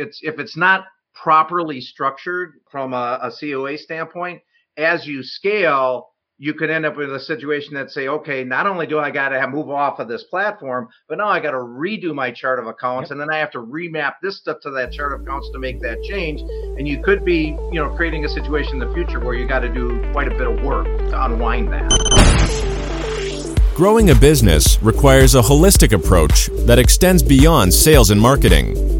it's if it's not properly structured from a, a COA standpoint, as you scale, you could end up with a situation that say, okay, not only do I got to move off of this platform, but now I got to redo my chart of accounts, yep. and then I have to remap this stuff to that chart of accounts to make that change. And you could be, you know, creating a situation in the future where you got to do quite a bit of work to unwind that. Growing a business requires a holistic approach that extends beyond sales and marketing.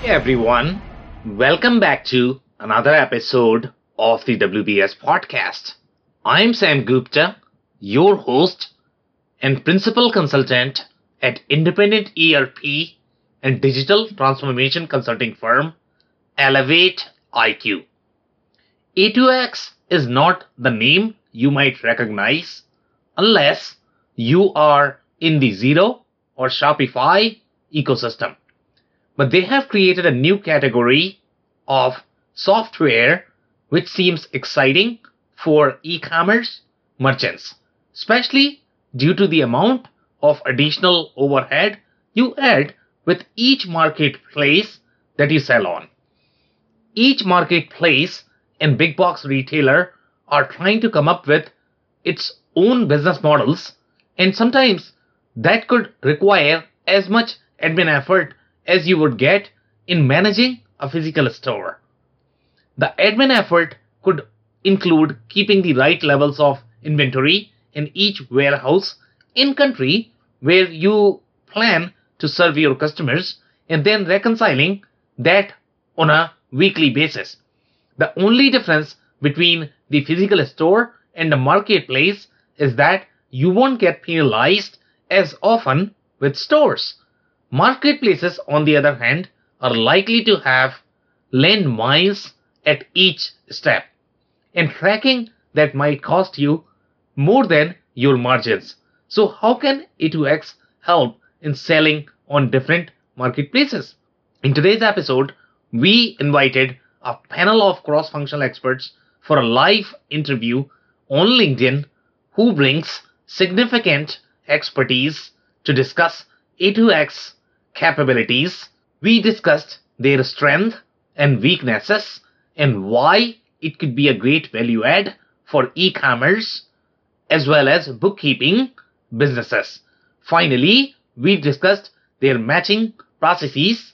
Hey everyone, welcome back to another episode of the WBS podcast. I'm Sam Gupta, your host and principal consultant at independent ERP and digital transformation consulting firm Elevate IQ. A2X is not the name you might recognize unless you are in the Xero or Shopify ecosystem. But they have created a new category of software which seems exciting for e-commerce merchants, especially due to the amount of additional overhead you add with each marketplace that you sell on. Each marketplace and big box retailer are trying to come up with its own business models, and sometimes that could require as much admin effort as you would get in managing a physical store. The admin effort could include keeping the right levels of inventory in each warehouse in country where you plan to serve your customers and then reconciling that on a weekly basis. The only difference between the physical store and the marketplace is that you won't get penalized as often with stores. Marketplaces, on the other hand, are likely to have landmines at each step. And tracking that might cost you more than your margins. So how can A2X help in selling on different marketplaces? In today's episode, we invited a panel of cross-functional experts for a live interview on LinkedIn who brings significant expertise to discuss A2X capabilities. We discussed their strength and weaknesses and why it could be a great value add for e-commerce as well as bookkeeping businesses. Finally, we discussed their matching processes,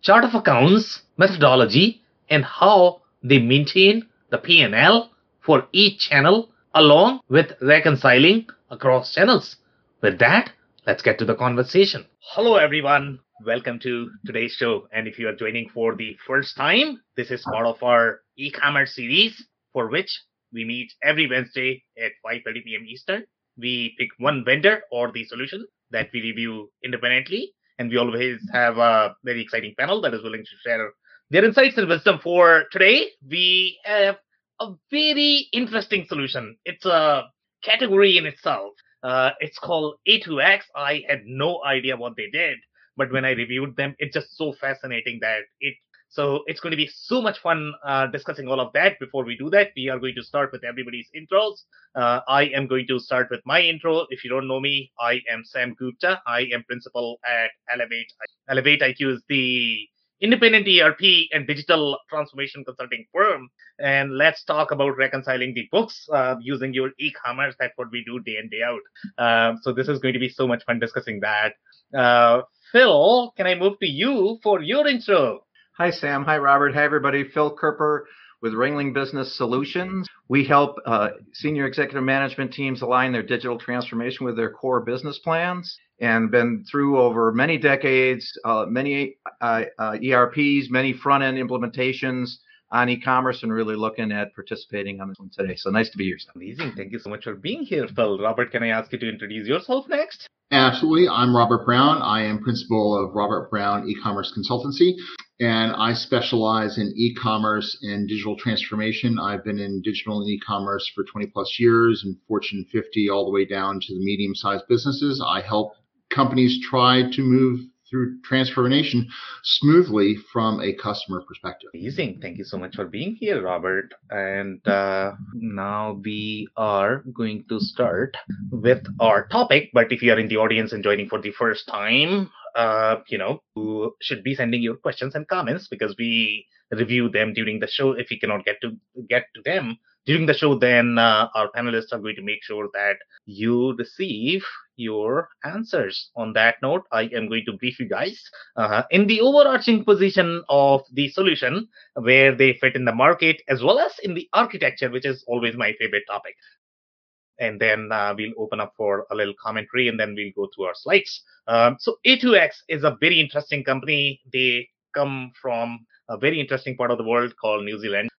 chart of accounts, methodology, and how they maintain the P&L for each channel along with reconciling across channels. With that, let's get to the conversation. Hello, everyone. Welcome to today's show. And if you are joining for the first time, this is part of our e-commerce series for which we meet every Wednesday at 5:30 p.m. Eastern. We pick one vendor or the solution that we review independently, and we always have a very exciting panel that is willing to share their insights and wisdom. For today, we have a very interesting solution. It's a category in itself. Uh, it's called A2X. I had no idea what they did but when I reviewed them, it's just so fascinating that it. So it's going to be so much fun uh, discussing all of that. Before we do that, we are going to start with everybody's intros. Uh, I am going to start with my intro. If you don't know me, I am Sam Gupta. I am principal at Elevate. ElevatIQ is the independent ERP and digital transformation consulting firm. And let's talk about reconciling the books uh, using your e-commerce. That's what we do day in, day out. Um, so this is going to be so much fun discussing that. Uh, Phil, can I move to you for your intro? Hi, Sam. Hi, Robert. Hi, everybody. Phil Kerper with Ringling Business Solutions. We help uh, senior executive management teams align their digital transformation with their core business plans and been through over many decades, uh, many uh, uh ERPs, many front end implementations on e-commerce and really looking at participating on this one today. So nice to be here. Amazing. Thank you so much for being here, Phil. Robert, can I ask you to introduce yourself next? Absolutely. I'm Robert Brown. I am principal of Robert Brown E-commerce consultancy. and I specialize in e-commerce and digital transformation. I've been in digital and e-commerce for 20 plus years and Fortune 50 all the way down to the medium-sized businesses. I help companies try to move through transformation smoothly from a customer perspective. Amazing. Thank you so much for being here, Robert. And uh, now we are going to start with our topic. But if you are in the audience and joining for the first time, uh, you know, you should be sending your questions and comments because we review them during the show. If we cannot get to get to them during the show, then uh, our panelists are going to make sure that you receive your answers. On that note, I am going to brief you guys uh, in the overarching position of the solution, where they fit in the market, as well as in the architecture, which is always my favorite topic and then uh, we'll open up for a little commentary and then we'll go through our slides. Um, so A2X is a very interesting company. They come from a very interesting part of the world called New Zealand.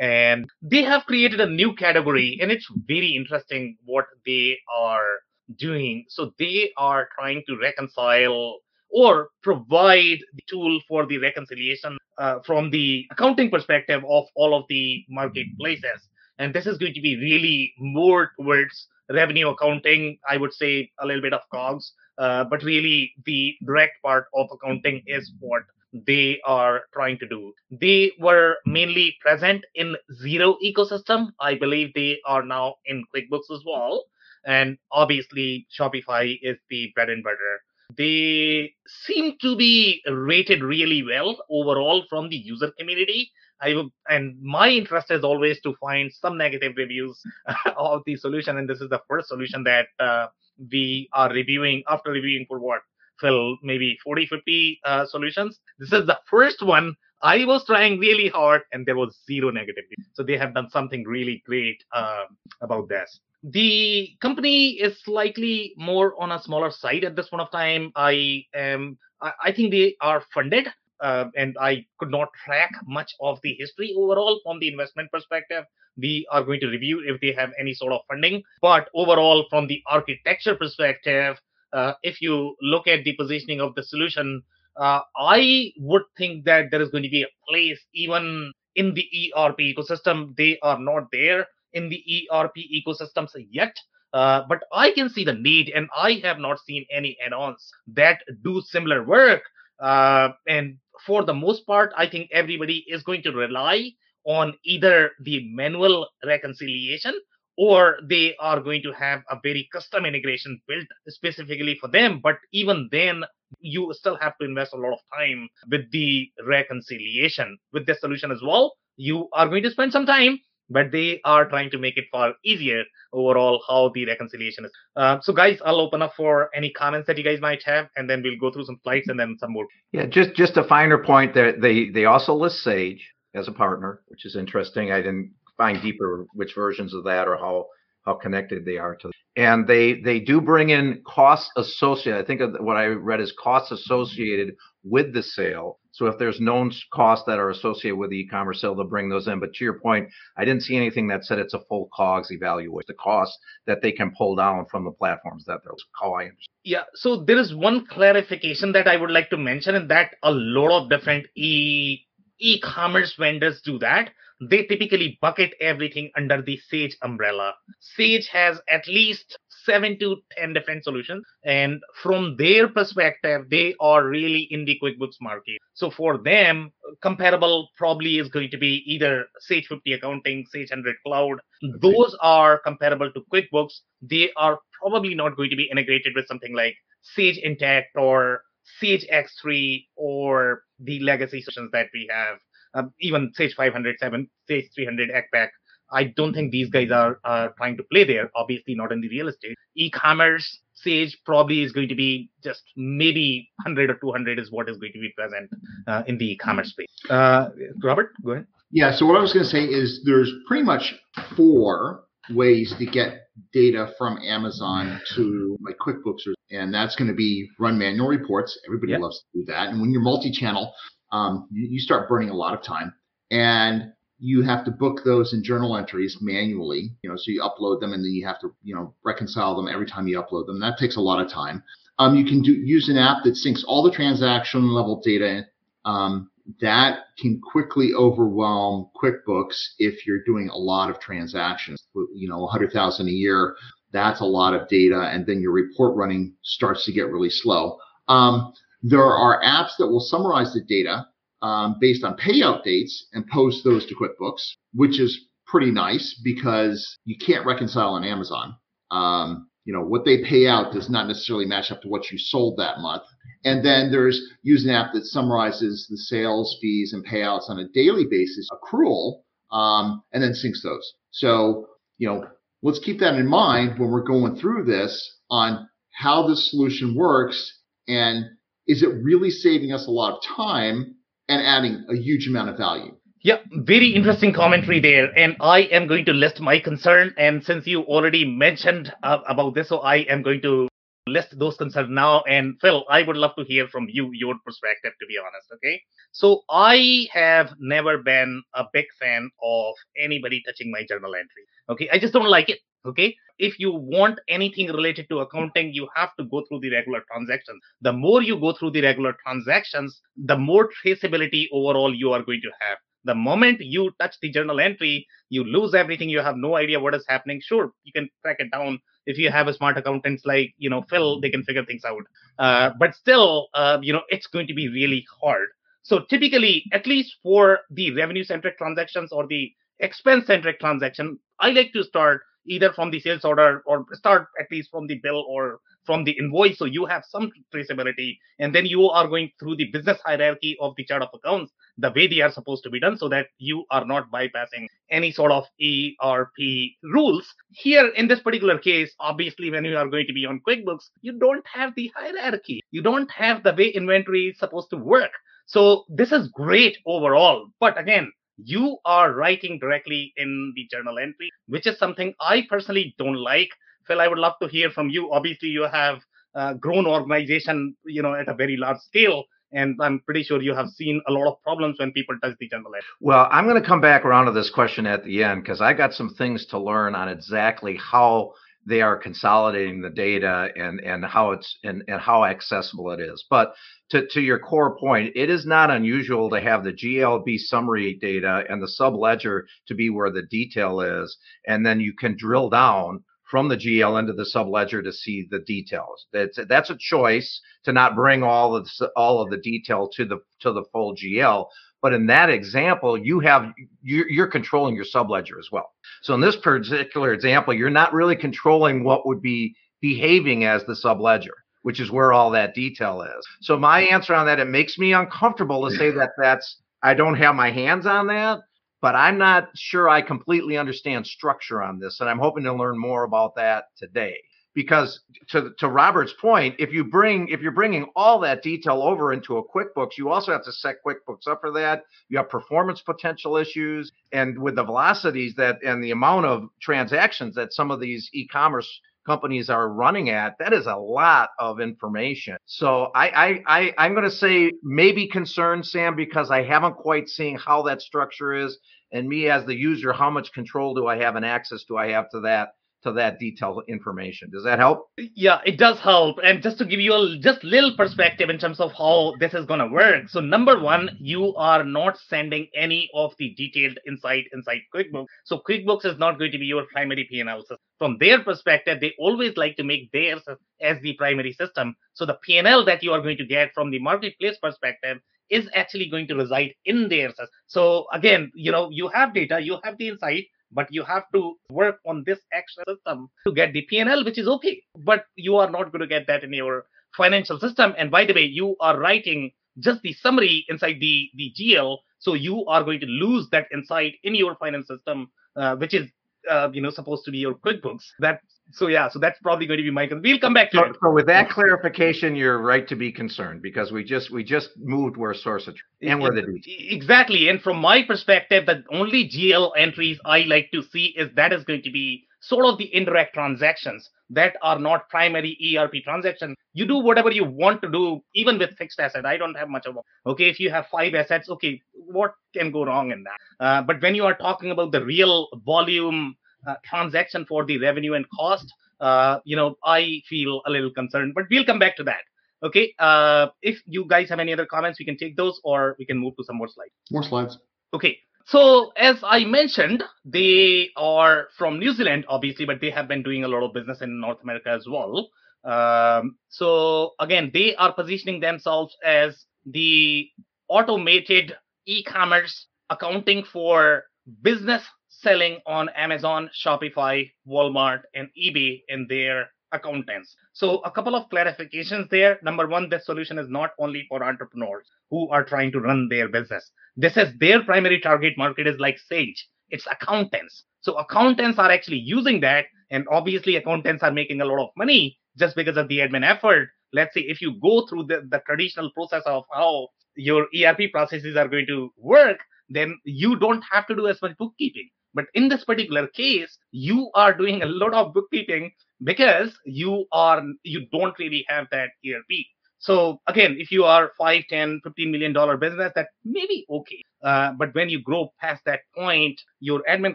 And they have created a new category, and it's very interesting what they are doing. So they are trying to reconcile or provide the tool for the reconciliation uh, from the accounting perspective of all of the marketplaces and this is going to be really more towards revenue accounting i would say a little bit of cogs uh, but really the direct part of accounting is what they are trying to do. They were mainly present in Xero ecosystem. I believe they are now in quickbooks as well. And obviously shopify is the bread and butter. They seem to be rated really well overall from the user community. I and my interest is always to find some negative reviews of the solution, and this is the first solution that uh, we are reviewing after reviewing for what Phil maybe 40, 50 uh, solutions. This is the first one I was trying really hard, and there was zero negativity. So they have done something really great uh, about this. The company is slightly more on a smaller side at this point of time. I am. I think they are funded uh, and I could not track much of the history overall from the investment perspective. We are going to review if they have any sort of funding, but overall, from the architecture perspective, uh, if you look at the positioning of the solution, uh, I would think that there is going to be a place even in the ERP ecosystem. They are not there in the ERP ecosystems yet. Uh, but I can see the need, and I have not seen any add-ons that do similar work. Uh, and for the most part, I think everybody is going to rely on either the manual reconciliation or they are going to have a very custom integration built specifically for them. But even then, you still have to invest a lot of time with the reconciliation. With the solution as well, you are going to spend some time but they are trying to make it far easier overall how the reconciliation is. Uh, so, guys, I'll open up for any comments that you guys might have, and then we'll go through some slides and then some more. Yeah, just just a finer point that they they also list Sage as a partner, which is interesting. I didn't find deeper which versions of that or how how connected they are to. And they they do bring in costs associated. I think what I read is costs associated with the sale. So if there's known costs that are associated with the e-commerce sale, they'll bring those in. But to your point, I didn't see anything that said it's a full COGS evaluation, the cost that they can pull down from the platforms that they're how I understand. Yeah. So there is one clarification that I would like to mention, and that a lot of different e e-commerce vendors do that they typically bucket everything under the Sage umbrella. Sage has at least seven to 10 different solutions. And from their perspective, they are really in the QuickBooks market. So for them, comparable probably is going to be either Sage 50 accounting, Sage 100 cloud. Okay. Those are comparable to QuickBooks. They are probably not going to be integrated with something like Sage Intacct or Sage X3 or the legacy solutions that we have um, even Sage 500, 7, Sage 300, ECPAC. I don't think these guys are uh, trying to play there. Obviously, not in the real estate. E-commerce, Sage probably is going to be just maybe 100 or 200 is what is going to be present uh, in the e-commerce space. Uh, Robert, go ahead. Yeah. So what I was going to say is there's pretty much four ways to get data from Amazon to my QuickBooks, and that's going to be run manual reports. Everybody yep. loves to do that. And when you're multi-channel, um, you, start burning a lot of time and you have to book those in journal entries manually you know so you upload them and then you have to you know reconcile them every time you upload them that takes a lot of time um, you can do use an app that syncs all the transaction level data um, that can quickly overwhelm QuickBooks if you're doing a lot of transactions. You know, 100,000 a year, that's a lot of data, and then your report running starts to get really slow. Um, there are apps that will summarize the data um, based on payout dates and post those to QuickBooks, which is pretty nice because you can't reconcile on Amazon. Um, you know, what they pay out does not necessarily match up to what you sold that month. And then there's use an app that summarizes the sales fees and payouts on a daily basis, accrual, um, and then syncs those. So, you know, let's keep that in mind when we're going through this on how this solution works and is it really saving us a lot of time and adding a huge amount of value? Yeah, very interesting commentary there. And I am going to list my concern. And since you already mentioned uh, about this, so I am going to list those concerns now. And Phil, I would love to hear from you, your perspective, to be honest. Okay. So I have never been a big fan of anybody touching my journal entry. Okay. I just don't like it. Okay. If you want anything related to accounting, you have to go through the regular transactions. The more you go through the regular transactions, the more traceability overall you are going to have. The moment you touch the journal entry, you lose everything. You have no idea what is happening. Sure, you can track it down. If you have a smart accountants like, you know, Phil, they can figure things out. Uh, but still, uh, you know, it's going to be really hard. So typically, at least for the revenue centric transactions or the expense centric transaction, I like to start either from the sales order or start at least from the bill or from the invoice so you have some traceability and then you are going through the business hierarchy of the chart of accounts the way they are supposed to be done so that you are not bypassing any sort of ERP rules. Here in this particular case, obviously, when you are going to be on QuickBooks, you don't have the hierarchy. You don't have the way inventory is supposed to work. So this is great overall. But again, you are writing directly in the journal entry, which is something I personally don't like. Phil, I would love to hear from you. Obviously, you have uh, grown organization, you know, at a very large scale and I'm pretty sure you have seen a lot of problems when people touch the general ledger. Well, I'm going to come back around to this question at the end because I got some things to learn on exactly how they are consolidating the data and and how it's and, and how accessible it is. But to, to your core point, it is not unusual to have the GLB summary data and the sub ledger to be where the detail is, and then you can drill down from the GL into the subledger to see the details. That's that's a choice to not bring all of the, all of the detail to the to the full GL. But in that example, you have you're, you're controlling your subledger as well. So in this particular example, you're not really controlling what would be behaving as the subledger, which is where all that detail is. So my answer on that, it makes me uncomfortable to say that that's I don't have my hands on that but I'm not sure I completely understand structure on this, and I'm hoping to learn more about that today. Because to to Robert's point, if you bring if you're bringing all that detail over into a QuickBooks, you also have to set QuickBooks up for that. You have performance potential issues, and with the velocities that and the amount of transactions that some of these e-commerce companies are running at, that is a lot of information. So I, I, I I'm going to say maybe concerned, Sam, because I haven't quite seen how that structure is, and me as the user, how much control do I have and access do I have to that to that detailed information. Does that help? Yeah, it does help. And just to give you a just little perspective in terms of how this is going to work. So number one, you are not sending any of the detailed insight inside QuickBooks. So QuickBooks is not going to be your primary P&L system. From their perspective, they always like to make theirs as the primary system. So the P&L that you are going to get from the marketplace perspective is actually going to reside in theirs. So again, you know, you have data, you have the insight, but you have to work on this extra system to get the PNL, which is okay. But you are not going to get that in your financial system. And by the way, you are writing just the summary inside the, the GL. So you are going to lose that insight in your finance system, uh, which is uh, you know supposed to be your QuickBooks. That so yeah, so that's probably going to be my. We'll come back to so, it. So with that clarification, you're right to be concerned because we just we just moved where source of and where the details. Exactly, and from my perspective, the only GL entries I like to see is that is going to be sort of the indirect transactions that are not primary ERP transactions. You do whatever you want to do, even with fixed asset. I don't have much of a, okay. If you have five assets, okay, what can go wrong in that? Uh, but when you are talking about the real volume uh, transaction for the revenue and cost, uh, you know, I feel a little concerned, but we'll come back to that. Okay. Uh, if you guys have any other comments, we can take those, or we can move to some more slides. More slides. Okay. So as I mentioned, they are from New Zealand, obviously, but they have been doing a lot of business in North America as well. Um, so again, they are positioning themselves as the automated e-commerce accounting for business selling on Amazon, Shopify, Walmart, and eBay in their accountants. So a couple of clarifications there. Number one, this solution is not only for entrepreneurs who are trying to run their business. This is their primary target market is like Sage. It's accountants. So accountants are actually using that. And obviously accountants are making a lot of money just because of the admin effort. Let's say if you go through the, the traditional process of how your ERP processes are going to work, then you don't have to do as much bookkeeping. But in this particular case, you are doing a lot of bookkeeping because you are you don't really have that ERP. So again, if you are 5, 10, 15 million dollar business, that may be okay. Uh, but when you grow past that point, your admin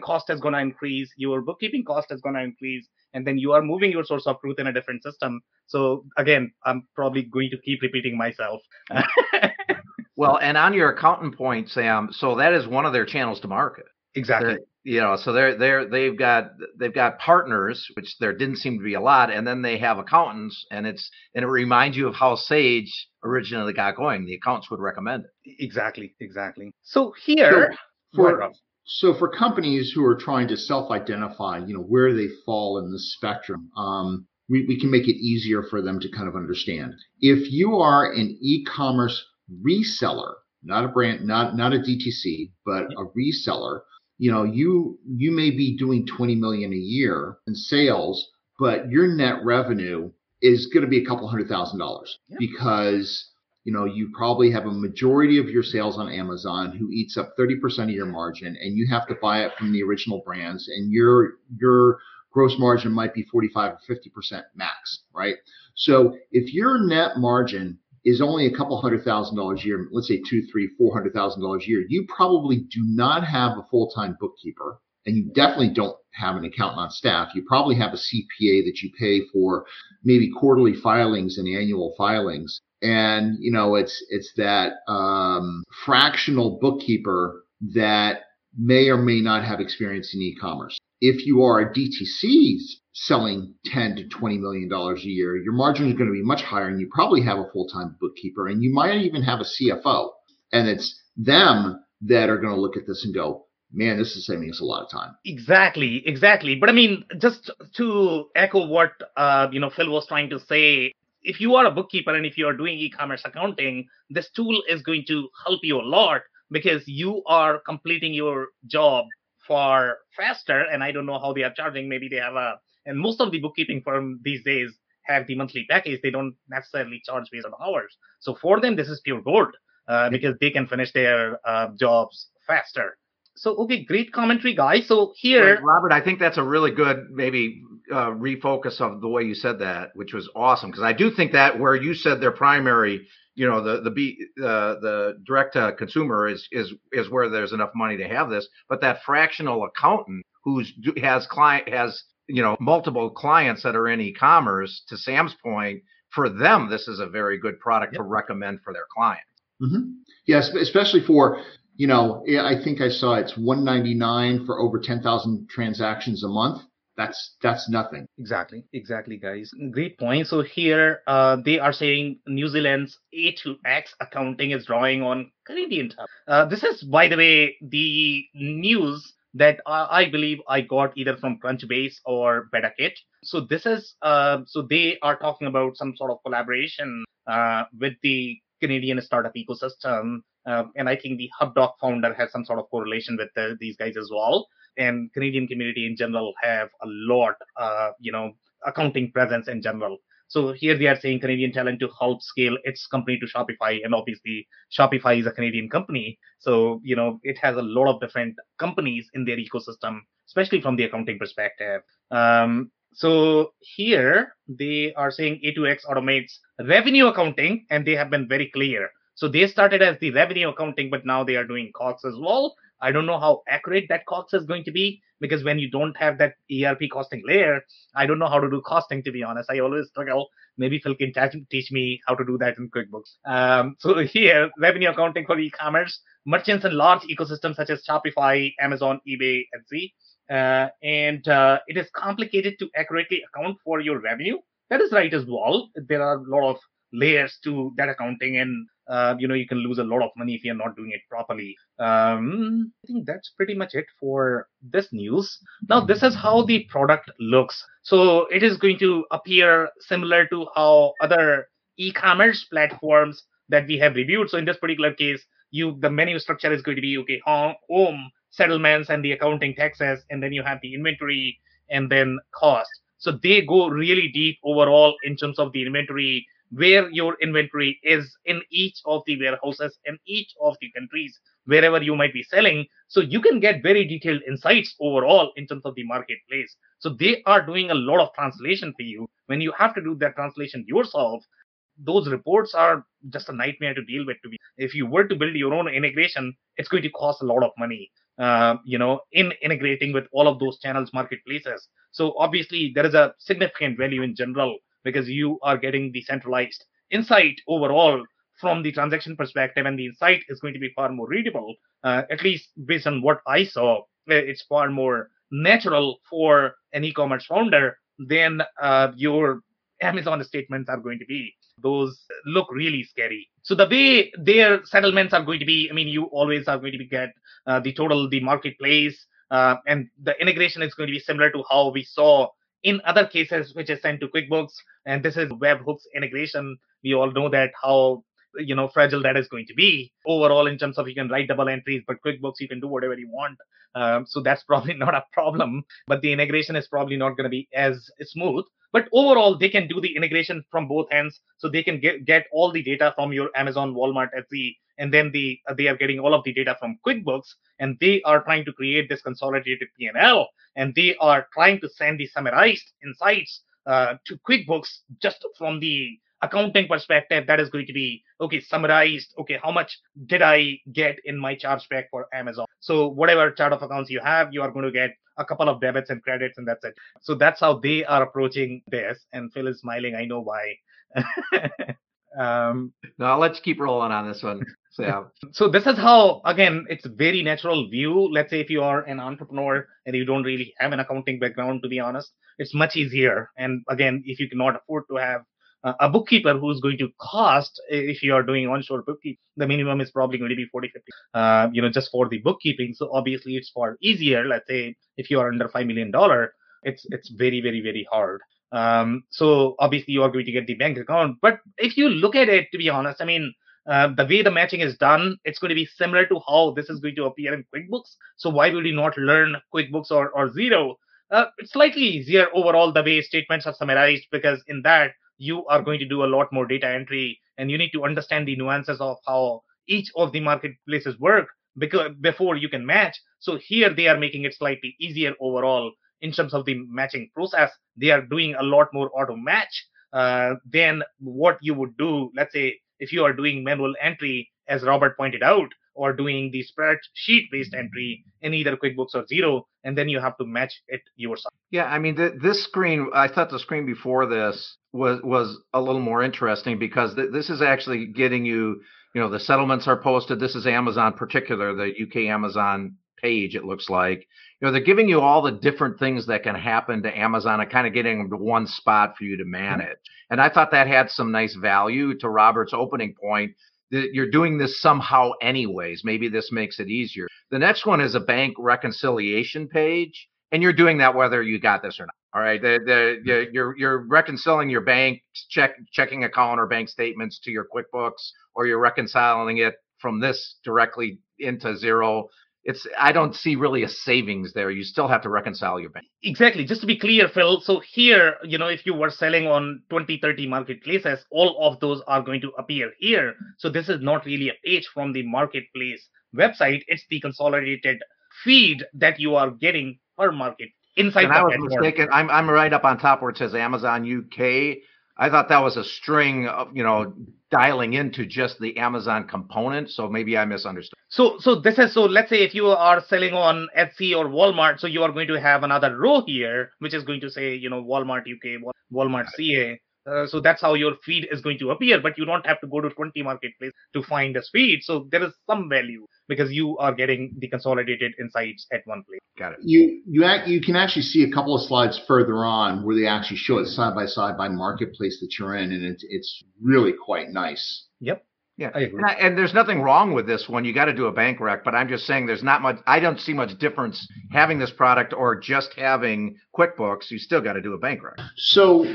cost is going to increase, your bookkeeping cost is going to increase, and then you are moving your source of truth in a different system. So again, I'm probably going to keep repeating myself. well, and on your accountant point, Sam, so that is one of their channels to market. Exactly. They're, you know, so they're they're they've got they've got partners, which there didn't seem to be a lot, and then they have accountants, and it's and it reminds you of how Sage originally got going. The accountants would recommend it. Exactly, exactly. So here, so for, so for companies who are trying to self-identify, you know, where they fall in the spectrum, um, we, we can make it easier for them to kind of understand. If you are an e-commerce reseller, not a brand, not not a DTC, but a reseller you know, you you may be doing 20 million a year in sales, but your net revenue is going to be a couple hundred thousand dollars because you know you probably have a majority of your sales on Amazon who eats up 30% of your margin and you have to buy it from the original brands and your your gross margin might be 45 or 50% max, right? So if your net margin is only a couple hundred thousand dollars a year, let's say two, three, four hundred thousand dollars a year, you probably do not have a full time bookkeeper. And you definitely don't have an accountant on staff. You probably have a CPA that you pay for maybe quarterly filings and annual filings. And, you know, it's, it's that, um, fractional bookkeeper that may or may not have experience in e-commerce. If you are a DTC selling 10 to 20 million dollars a year, your margin is going to be much higher and you probably have a full-time bookkeeper and you might even have a CFO. And it's them that are going to look at this and go, man, this is saving us a lot of time. Exactly, exactly. But I mean, just to echo what uh, you know Phil was trying to say, if you are a bookkeeper and if you are doing e-commerce accounting, this tool is going to help you a lot because you are completing your job far faster. And I don't know how they are charging. Maybe they have a and most of the bookkeeping firm these days have the monthly package. They don't necessarily charge based on hours. So for them, this is pure gold uh, because they can finish their uh, jobs faster. So okay, great commentary, guys. So here, Robert, I think that's a really good maybe uh, refocus of the way you said that, which was awesome because I do think that where you said their primary, you know, the the B, uh, the direct to consumer is is is where there's enough money to have this, but that fractional accountant who's has client has you know multiple clients that are in e-commerce to sam's point for them this is a very good product yep. to recommend for their clients. Mm-hmm. yes especially for you know i think i saw it's 199 for over 10000 transactions a month. That's that's nothing. Exactly exactly guys. Great point. So here uh, they are saying new zealand's a to x accounting is drawing on canadian uh, this is by the way the news that I, believe I got either from Crunchbase or BetaKit. So this is uh, so they are talking about some sort of collaboration uh, with the Canadian startup ecosystem, uh, and I think the HubDoc founder has some sort of correlation with the, these guys as well. And Canadian community in general have a lot, uh, you know, accounting presence in general. So here they are saying Canadian talent to help scale its company to Shopify. And obviously Shopify is a Canadian company. So, you know, it has a lot of different companies in their ecosystem, especially from the accounting perspective. Um, so here they are saying A2X automates revenue accounting and they have been very clear. So they started as the revenue accounting, but now they are doing COGS as well. I don't know how accurate that COGS is going to be because when you don't have that ERP costing layer, I don't know how to do costing to be honest. I always struggle. Maybe Phil can teach me how to do that in QuickBooks. Um, so here, revenue accounting for e-commerce, merchants and large ecosystems such as Shopify, Amazon, eBay, Etsy. Uh, and uh, it is complicated to accurately account for your revenue. That is right as well. There are a lot of layers to that accounting and uh, you know you can lose a lot of money if you're not doing it properly. Um, i think that's pretty much it for this news. Now this is how the product looks. So it is going to appear similar to how other e-commerce platforms that we have reviewed. So in this particular case you the menu structure is going to be okay home settlements and the accounting taxes and then you have the inventory and then cost. So they go really deep overall in terms of the inventory where your inventory is in each of the warehouses in each of the countries wherever you might be selling. So you can get very detailed insights overall in terms of the marketplace. So they are doing a lot of translation for you. When you have to do that translation yourself those reports are just a nightmare to deal with to be if you were to build your own integration it's going to cost a lot of money uh, you know in integrating with all of those channels marketplaces. So obviously there is a significant value in general because you are getting the centralized insight overall from the transaction perspective, and the insight is going to be far more readable, uh, at least based on what I saw. It's far more natural for an e-commerce founder than uh, your Amazon statements are going to be. Those look really scary. So the way their settlements are going to be, I mean, you always are going to get uh, the total, the marketplace, uh, and the integration is going to be similar to how we saw in other cases, which is sent to QuickBooks, and this is webhooks integration. We all know that how you know fragile that is going to be overall in terms of you can write double entries, but QuickBooks you can do whatever you want. Um, so that's probably not a problem, but the integration is probably not going to be as smooth. But overall, they can do the integration from both ends, so they can get get all the data from your Amazon, Walmart, Etsy, and then the they are getting all of the data from QuickBooks, and they are trying to create this consolidated P&L, and they are trying to send the summarized insights uh, to QuickBooks just from the accounting perspective. That is going to be okay, summarized. Okay, how much did I get in my chargeback for Amazon? So whatever chart of accounts you have, you are going to get a couple of debits and credits, and that's it. So that's how they are approaching this. And Phil is smiling. I know why. Um, no, let's keep rolling on this one. So, yeah. so this is how, again, it's very natural view. Let's say if you are an entrepreneur and you don't really have an accounting background, to be honest, it's much easier. And again, if you cannot afford to have a bookkeeper who's going to cost, if you are doing onshore bookkeeping, the minimum is probably going to be 40, 50, uh, you know, just for the bookkeeping. So obviously it's far easier. Let's say if you are under $5 million, it's, it's very, very, very hard. Um, so obviously you are going to get the bank account. But if you look at it, to be honest, I mean, uh, the way the matching is done, it's going to be similar to how this is going to appear in QuickBooks. So why would you not learn QuickBooks or, or Xero? Uh, it's slightly easier overall the way statements are summarized because in that you are going to do a lot more data entry and you need to understand the nuances of how each of the marketplaces work because before you can match. So here they are making it slightly easier overall in terms of the matching process. They are doing a lot more auto match uh, than what you would do, let's say, if you are doing manual entry, as Robert pointed out, or doing the spreadsheet based mm-hmm. entry in either QuickBooks or Xero, and then you have to match it yourself. Yeah, I mean, th- this screen, I thought the screen before this was was a little more interesting because th- this is actually getting you, you know, the settlements are posted. This is Amazon, particular the UK Amazon page. It looks like, you know, they're giving you all the different things that can happen to Amazon and kind of getting them to one spot for you to mm-hmm. manage. Mm-hmm. And I thought that had some nice value to Robert's opening point that you're doing this somehow anyways. Maybe this makes it easier. The next one is a bank reconciliation page, and you're doing that whether you got this or not. All right, the, the, the, you're you're reconciling your bank check checking account or bank statements to your QuickBooks, or you're reconciling it from this directly into Xero it's I don't see really a savings there. You still have to reconcile your bank. Exactly. Just to be clear, Phil. So here, you know, if you were selling on 20, 30 marketplaces, all of those are going to appear here. So this is not really a page from the marketplace website. It's the consolidated feed that you are getting per market inside and the I was mistaken. I'm I'm right up on top where it says Amazon UK I thought that was a string of, you know, dialing into just the Amazon component. So maybe I misunderstood. So, so this is so. Let's say if you are selling on Etsy or Walmart, so you are going to have another row here, which is going to say, you know, Walmart UK, Walmart CA. Uh, so that's how your feed is going to appear, but you don't have to go to 20 marketplace to find this feed. So there is some value because you are getting the consolidated insights at one place. Got it. You you act, you can actually see a couple of slides further on where they actually show it side by side by marketplace that you're in, and it's it's really quite nice. Yep. Yeah, I agree. And, I, and, there's nothing wrong with this one. You got to do a bank rec, but I'm just saying there's not much. I don't see much difference having this product or just having QuickBooks. You still got to do a bank rec. So,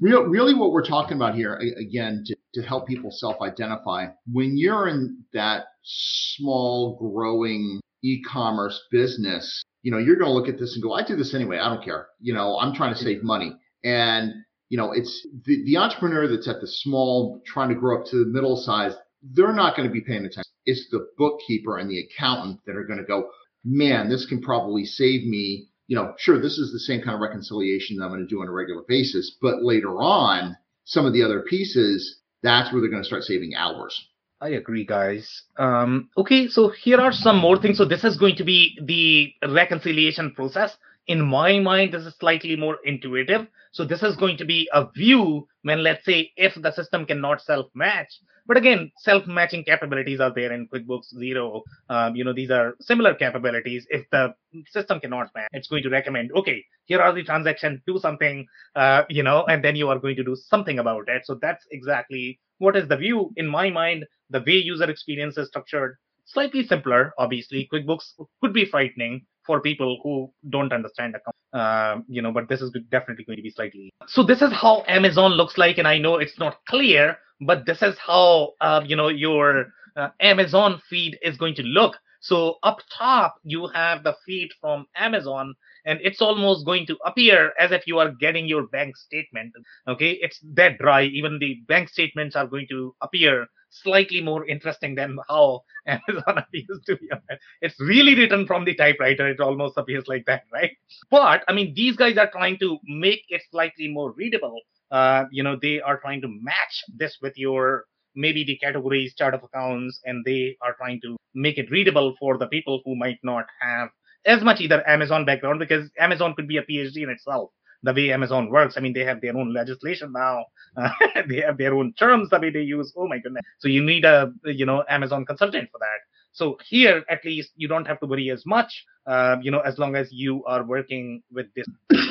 real, really, what we're talking about here, again, to, to help people self-identify, when you're in that small, growing e-commerce business, you know, you're going to look at this and go, "I do this anyway. I don't care. You know, I'm trying to save money." And you know, it's the, the entrepreneur that's at the small, trying to grow up to the middle size they're not going to be paying attention. It's the bookkeeper and the accountant that are going to go, man, this can probably save me. You know, sure, this is the same kind of reconciliation that I'm going to do on a regular basis, but later on, some of the other pieces, that's where they're going to start saving hours. I agree, guys. Um, okay, so here are some more things. So this is going to be the reconciliation process. In my mind, this is slightly more intuitive. So this is going to be a view when, let's say, if the system cannot self-match, but again, self-matching capabilities are there in QuickBooks Xero. Um, you know, these are similar capabilities. If the system cannot match, it's going to recommend, okay, here are the transactions, do something, uh, you know, and then you are going to do something about it. So that's exactly what is the view. In my mind, the way user experience is structured, slightly simpler, obviously. QuickBooks could be frightening for people who don't understand account. Uh, you know, but this is definitely going to be slightly. So this is how Amazon looks like, and I know it's not clear, but this is how uh, you know your uh, Amazon feed is going to look. So up top you have the feed from Amazon, and it's almost going to appear as if you are getting your bank statement. Okay, it's that dry. Even the bank statements are going to appear slightly more interesting than how Amazon appears to be. It's really written from the typewriter. It almost appears like that, right? But I mean, these guys are trying to make it slightly more readable uh, you know, they are trying to match this with your maybe the categories, chart of accounts, and they are trying to make it readable for the people who might not have as much either Amazon background because Amazon could be a PhD in itself. The way Amazon works, I mean, they have their own legislation now. Uh, they have their own terms the way they use. Oh my goodness! So you need a you know Amazon consultant for that. So here, at least, you don't have to worry as much. Uh, you know, as long as you are working with this.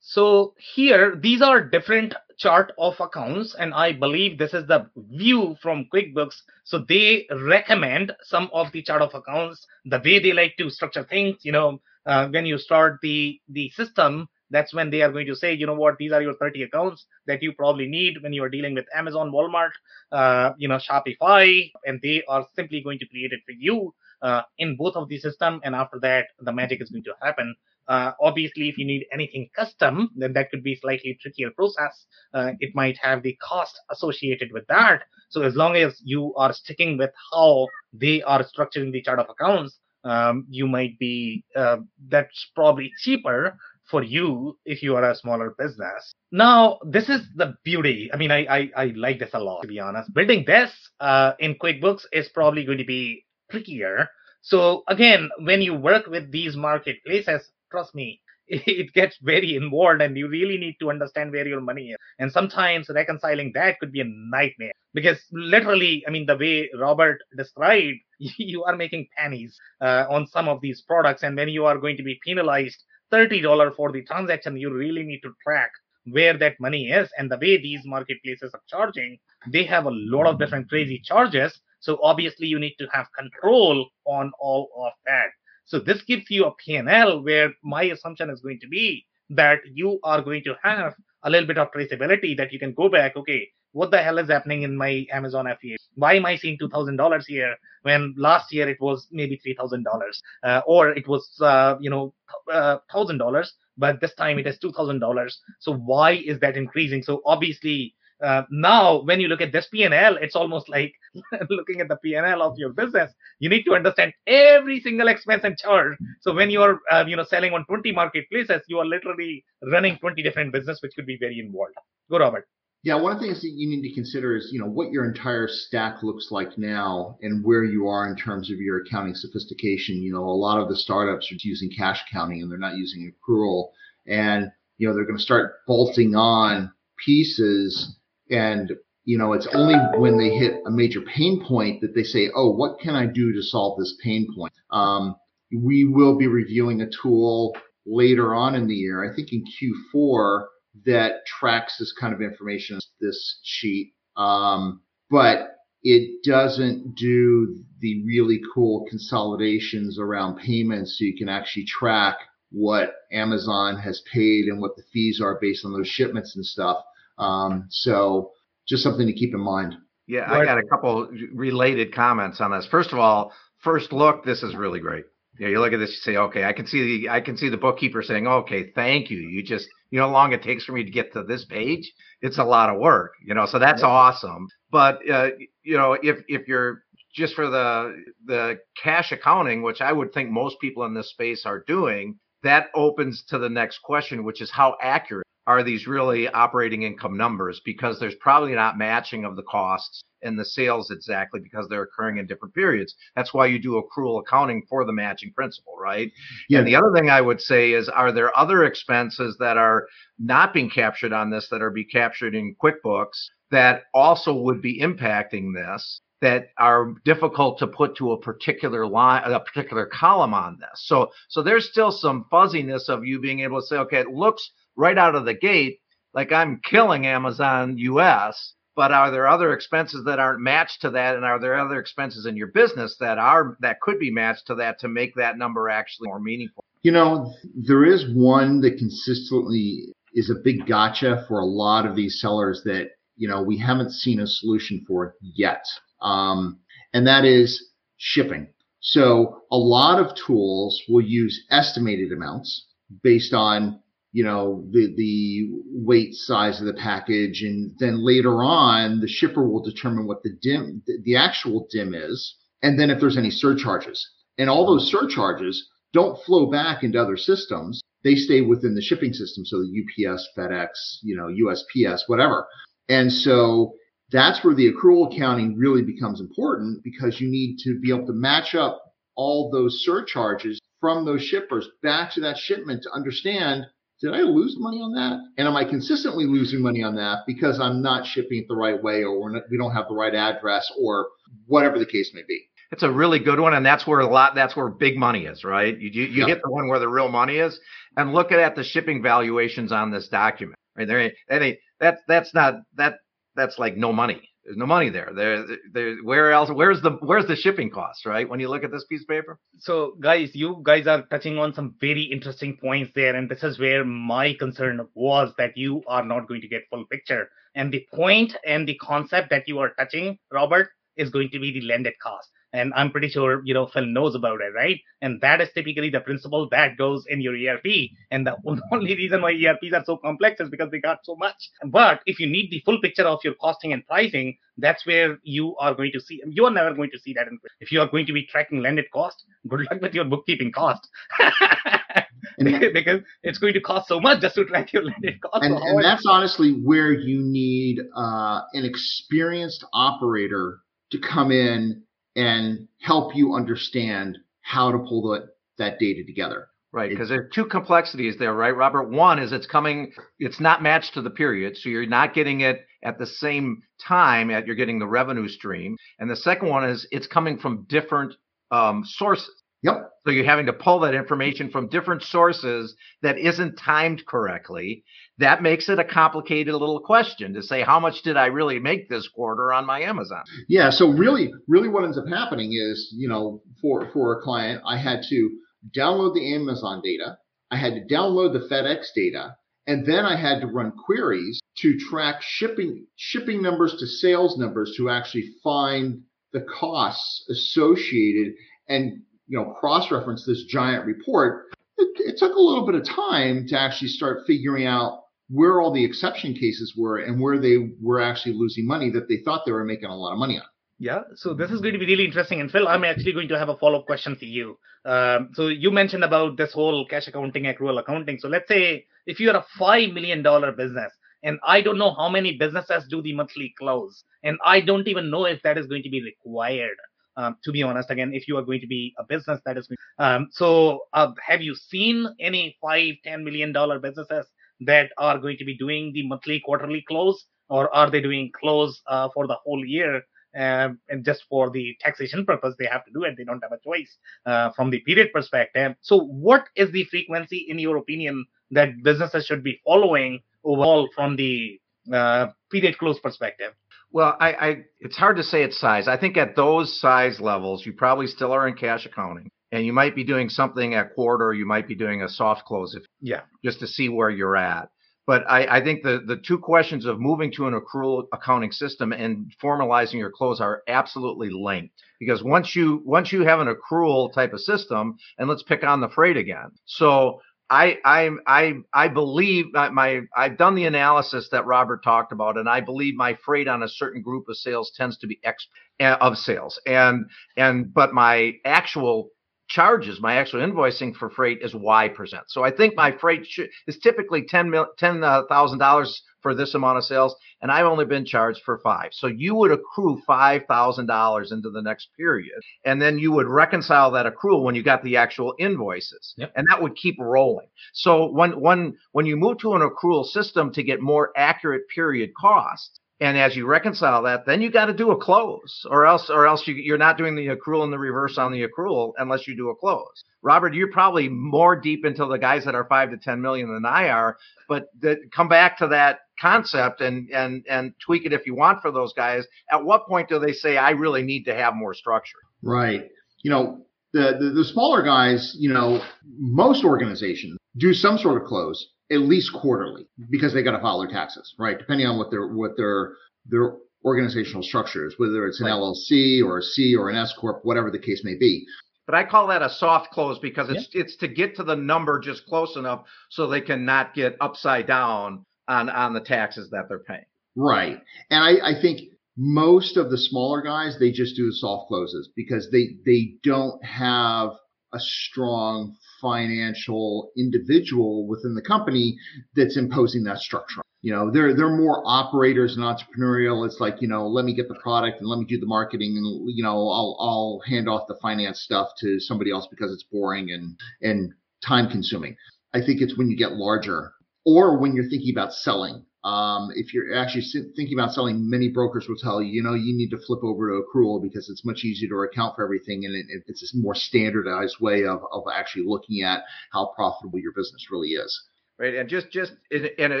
So here, these are different chart of accounts, and I believe this is the view from QuickBooks. So they recommend some of the chart of accounts, the way they like to structure things. You know, uh, when you start the the system, that's when they are going to say, you know what, these are your 30 accounts that you probably need when you are dealing with Amazon, Walmart, uh, you know, Shopify, and they are simply going to create it for you uh, in both of the system. And after that, the magic is going to happen. Uh, obviously, if you need anything custom, then that could be slightly trickier process. Uh, it might have the cost associated with that. So as long as you are sticking with how they are structuring the chart of accounts, um, you might be uh, that's probably cheaper for you if you are a smaller business. Now, this is the beauty. I mean, I I, I like this a lot to be honest. Building this uh, in QuickBooks is probably going to be trickier. So again, when you work with these marketplaces, trust me, it gets very involved and you really need to understand where your money is. And sometimes reconciling that could be a nightmare because literally, I mean, the way Robert described, you are making pennies uh, on some of these products. And when you are going to be penalized $30 for the transaction, you really need to track where that money is. And the way these marketplaces are charging, they have a lot of different crazy charges. So obviously you need to have control on all of that. So this gives you a P&L where my assumption is going to be that you are going to have a little bit of traceability that you can go back. Okay, what the hell is happening in my Amazon FBA? Why am I seeing two thousand dollars here when last year it was maybe three thousand uh, dollars, or it was uh, you know uh, thousand dollars, but this time it is two thousand dollars. So why is that increasing? So obviously uh, now when you look at this P&L, it's almost like looking at the P&L of your business. You need to understand every single expense and charge. So when you are, uh, you know, selling on 20 marketplaces, you are literally running 20 different business, which could be very involved. Go, Robert. Yeah, one of the things that you need to consider is, you know, what your entire stack looks like now and where you are in terms of your accounting sophistication. You know, a lot of the startups are using cash accounting and they're not using accrual. And, you know, they're going to start bolting on pieces and you know, it's only when they hit a major pain point that they say, oh, what can I do to solve this pain point? Um, we will be reviewing a tool later on in the year, I think in Q4, that tracks this kind of information, this sheet. Um, but it doesn't do the really cool consolidations around payments so you can actually track what Amazon has paid and what the fees are based on those shipments and stuff. Um, so just something to keep in mind. Yeah, I got a couple related comments on this. First of all, first look, this is really great. Yeah, you look at this, you say, okay, I can see the I can see the bookkeeper saying, okay, thank you. You just you know how long it takes for me to get to this page. It's a lot of work, you know. So that's yeah. awesome. But uh, you know, if if you're just for the the cash accounting, which I would think most people in this space are doing, that opens to the next question, which is how accurate are these really operating income numbers? Because there's probably not matching of the costs and the sales exactly because they're occurring in different periods. That's why you do accrual accounting for the matching principle, right? Yeah. And the other thing I would say is, are there other expenses that are not being captured on this that are be captured in QuickBooks that also would be impacting this? that are difficult to put to a particular line, a particular column on this. So, so there's still some fuzziness of you being able to say, okay, it looks right out of the gate like I'm killing Amazon US, but are there other expenses that aren't matched to that and are there other expenses in your business that are that could be matched to that to make that number actually more meaningful? You know, there is one that consistently is a big gotcha for a lot of these sellers that, you know, we haven't seen a solution for yet. Um, and that is shipping. So a lot of tools will use estimated amounts based on you know the the weight size of the package. And then later on the shipper will determine what the dim the actual dim is. And then if there's any surcharges. And all those surcharges don't flow back into other systems. They stay within the shipping system. So the UPS FedEx you know USPS whatever. And so that's where the accrual accounting really becomes important because you need to be able to match up all those surcharges from those shippers back to that shipment to understand did I lose money on that? And am I consistently losing money on that because I'm not shipping it the right way or not, we don't have the right address or whatever the case may be? It's a really good one, and that's where a lot. That's where big money is, right? You you, you hit the one where the real money is, and look at the shipping valuations on this document. Right there, that ain't that that's not that that's like no money. There's no money there. There, there. Where else? Where's the Where's the shipping cost? Right? When you look at this piece of paper. So, guys, you guys are touching on some very interesting points there, and this is where my concern was that you are not going to get full picture. And the point and the concept that you are touching, Robert, is going to be the landed cost and I'm pretty sure you know Phil knows about it, right? And that is typically the principle that goes in your ERP. And the only reason why ERPs are so complex is because they got so much. But if you need the full picture of your costing and pricing, that's where you are going to see. You are never going to see that. In, if you are going to be tracking landed cost, good luck with your bookkeeping cost. because it's going to cost so much just to track your landed cost. And, and that's honestly where you need uh, an experienced operator to come in and help you understand how to pull the, that data together. Right, because there are two complexities there, right, Robert? One is it's coming, it's not matched to the period, so you're not getting it at the same time that you're getting the revenue stream. And the second one is it's coming from different um, sources. Yep. So you're having to pull that information from different sources that isn't timed correctly. That makes it a complicated little question to say how much did I really make this quarter on my Amazon? Yeah. So really, really, what ends up happening is, you know, for for a client, I had to download the Amazon data, I had to download the FedEx data, and then I had to run queries to track shipping shipping numbers to sales numbers to actually find the costs associated and you know, cross-reference this giant report, it, it took a little bit of time to actually start figuring out where all the exception cases were and where they were actually losing money that they thought they were making a lot of money on. Yeah, so this is going to be really interesting. And Phil, I'm actually going to have a follow up question for you. Um, so you mentioned about this whole cash accounting, accrual accounting. So let's say if you're a $5 million business and I don't know how many businesses do the monthly close, and I don't even know if that is going to be required. Um, to be honest, again, if you are going to be a business that is, um, so uh, have you seen any five, ten million dollar businesses that are going to be doing the monthly, quarterly close, or are they doing close uh, for the whole year? Um, and just for the taxation purpose, they have to do it. They don't have a choice uh, from the period perspective. So, what is the frequency, in your opinion, that businesses should be following overall from the uh, period close perspective? Well, I, I, it's hard to say its size. I think at those size levels, you probably still are in cash accounting, and you might be doing something at quarter. You might be doing a soft close, if yeah, just to see where you're at. But I, I think the, the two questions of moving to an accrual accounting system and formalizing your close are absolutely linked. Because once you once you have an accrual type of system, and let's pick on the freight again. So I I I I believe my I've done the analysis that Robert talked about, and I believe my freight on a certain group of sales tends to be X eh, of sales, and and but my actual charges, my actual invoicing for freight is Y percent. So I think my freight is typically ten uh, dollars for this amount of sales, and I've only been charged for five. So you would accrue five thousand dollars into the next period, and then you would reconcile that accrual when you got the actual invoices, yep. and that would keep rolling. So when when when you move to an accrual system to get more accurate period costs, and as you reconcile that, then you got to do a close, or else, or else you, you're not doing the accrual and the reverse on the accrual unless you do a close. Robert, you're probably more deep into the guys that are five to ten million than I are, but the, come back to that concept and and and tweak it if you want for those guys. At what point do they say I really need to have more structure? Right. You know, the, the, the smaller guys, you know, most organizations do some sort of close at least quarterly because they got to file their taxes, right? Depending on what their what their their organizational structure is, whether it's an right. LLC or a C or an S corp, whatever the case may be. But I call that a soft close because it's yeah. it's to get to the number just close enough so they can not get upside down on on the taxes that they're paying. Right, and I, I think most of the smaller guys they just do the soft closes because they they don't have a strong financial individual within the company that's imposing that structure. You know, they're they're more operators and entrepreneurial. It's like, you know, let me get the product and let me do the marketing and you know, I'll I'll hand off the finance stuff to somebody else because it's boring and and time consuming. I think it's when you get larger or when you're thinking about selling um, if you're actually thinking about selling, many brokers will tell you, you know, you need to flip over to accrual because it's much easier to account for everything, and it, it's a more standardized way of of actually looking at how profitable your business really is. Right, and just just in, in a,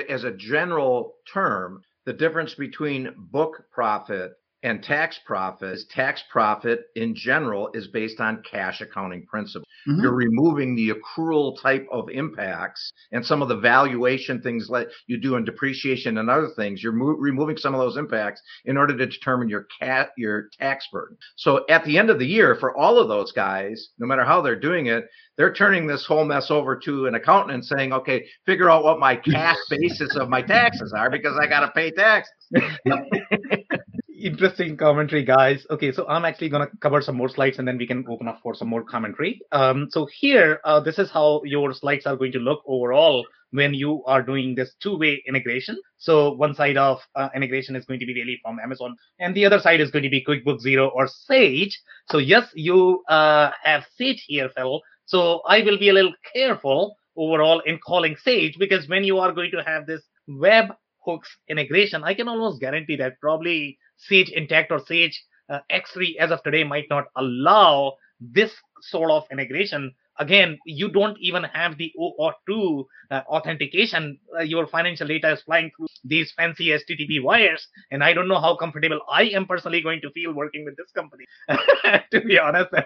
as a general term, the difference between book profit and tax profit is tax profit in general is based on cash accounting principles. Mm-hmm. You're removing the accrual type of impacts and some of the valuation things like you do in depreciation and other things. You're mo- removing some of those impacts in order to determine your cat your tax burden. So at the end of the year, for all of those guys, no matter how they're doing it, they're turning this whole mess over to an accountant and saying, "Okay, figure out what my cash basis of my taxes are because I got to pay taxes." interesting commentary, guys. Okay, so I'm actually going to cover some more slides and then we can open up for some more commentary. Um, so here, uh, this is how your slides are going to look overall when you are doing this two-way integration. So one side of uh, integration is going to be really from Amazon, and the other side is going to be QuickBooks Xero or Sage. So yes, you uh, have Sage here, Phil. So I will be a little careful overall in calling Sage because when you are going to have this web hooks integration, I can almost guarantee that probably Sage Intacct or Sage uh, X3 as of today might not allow this sort of integration. Again, you don't even have the OAuth2 uh, authentication. Uh, your financial data is flying through these fancy HTTP wires, and I don't know how comfortable I am personally going to feel working with this company. to be honest, uh,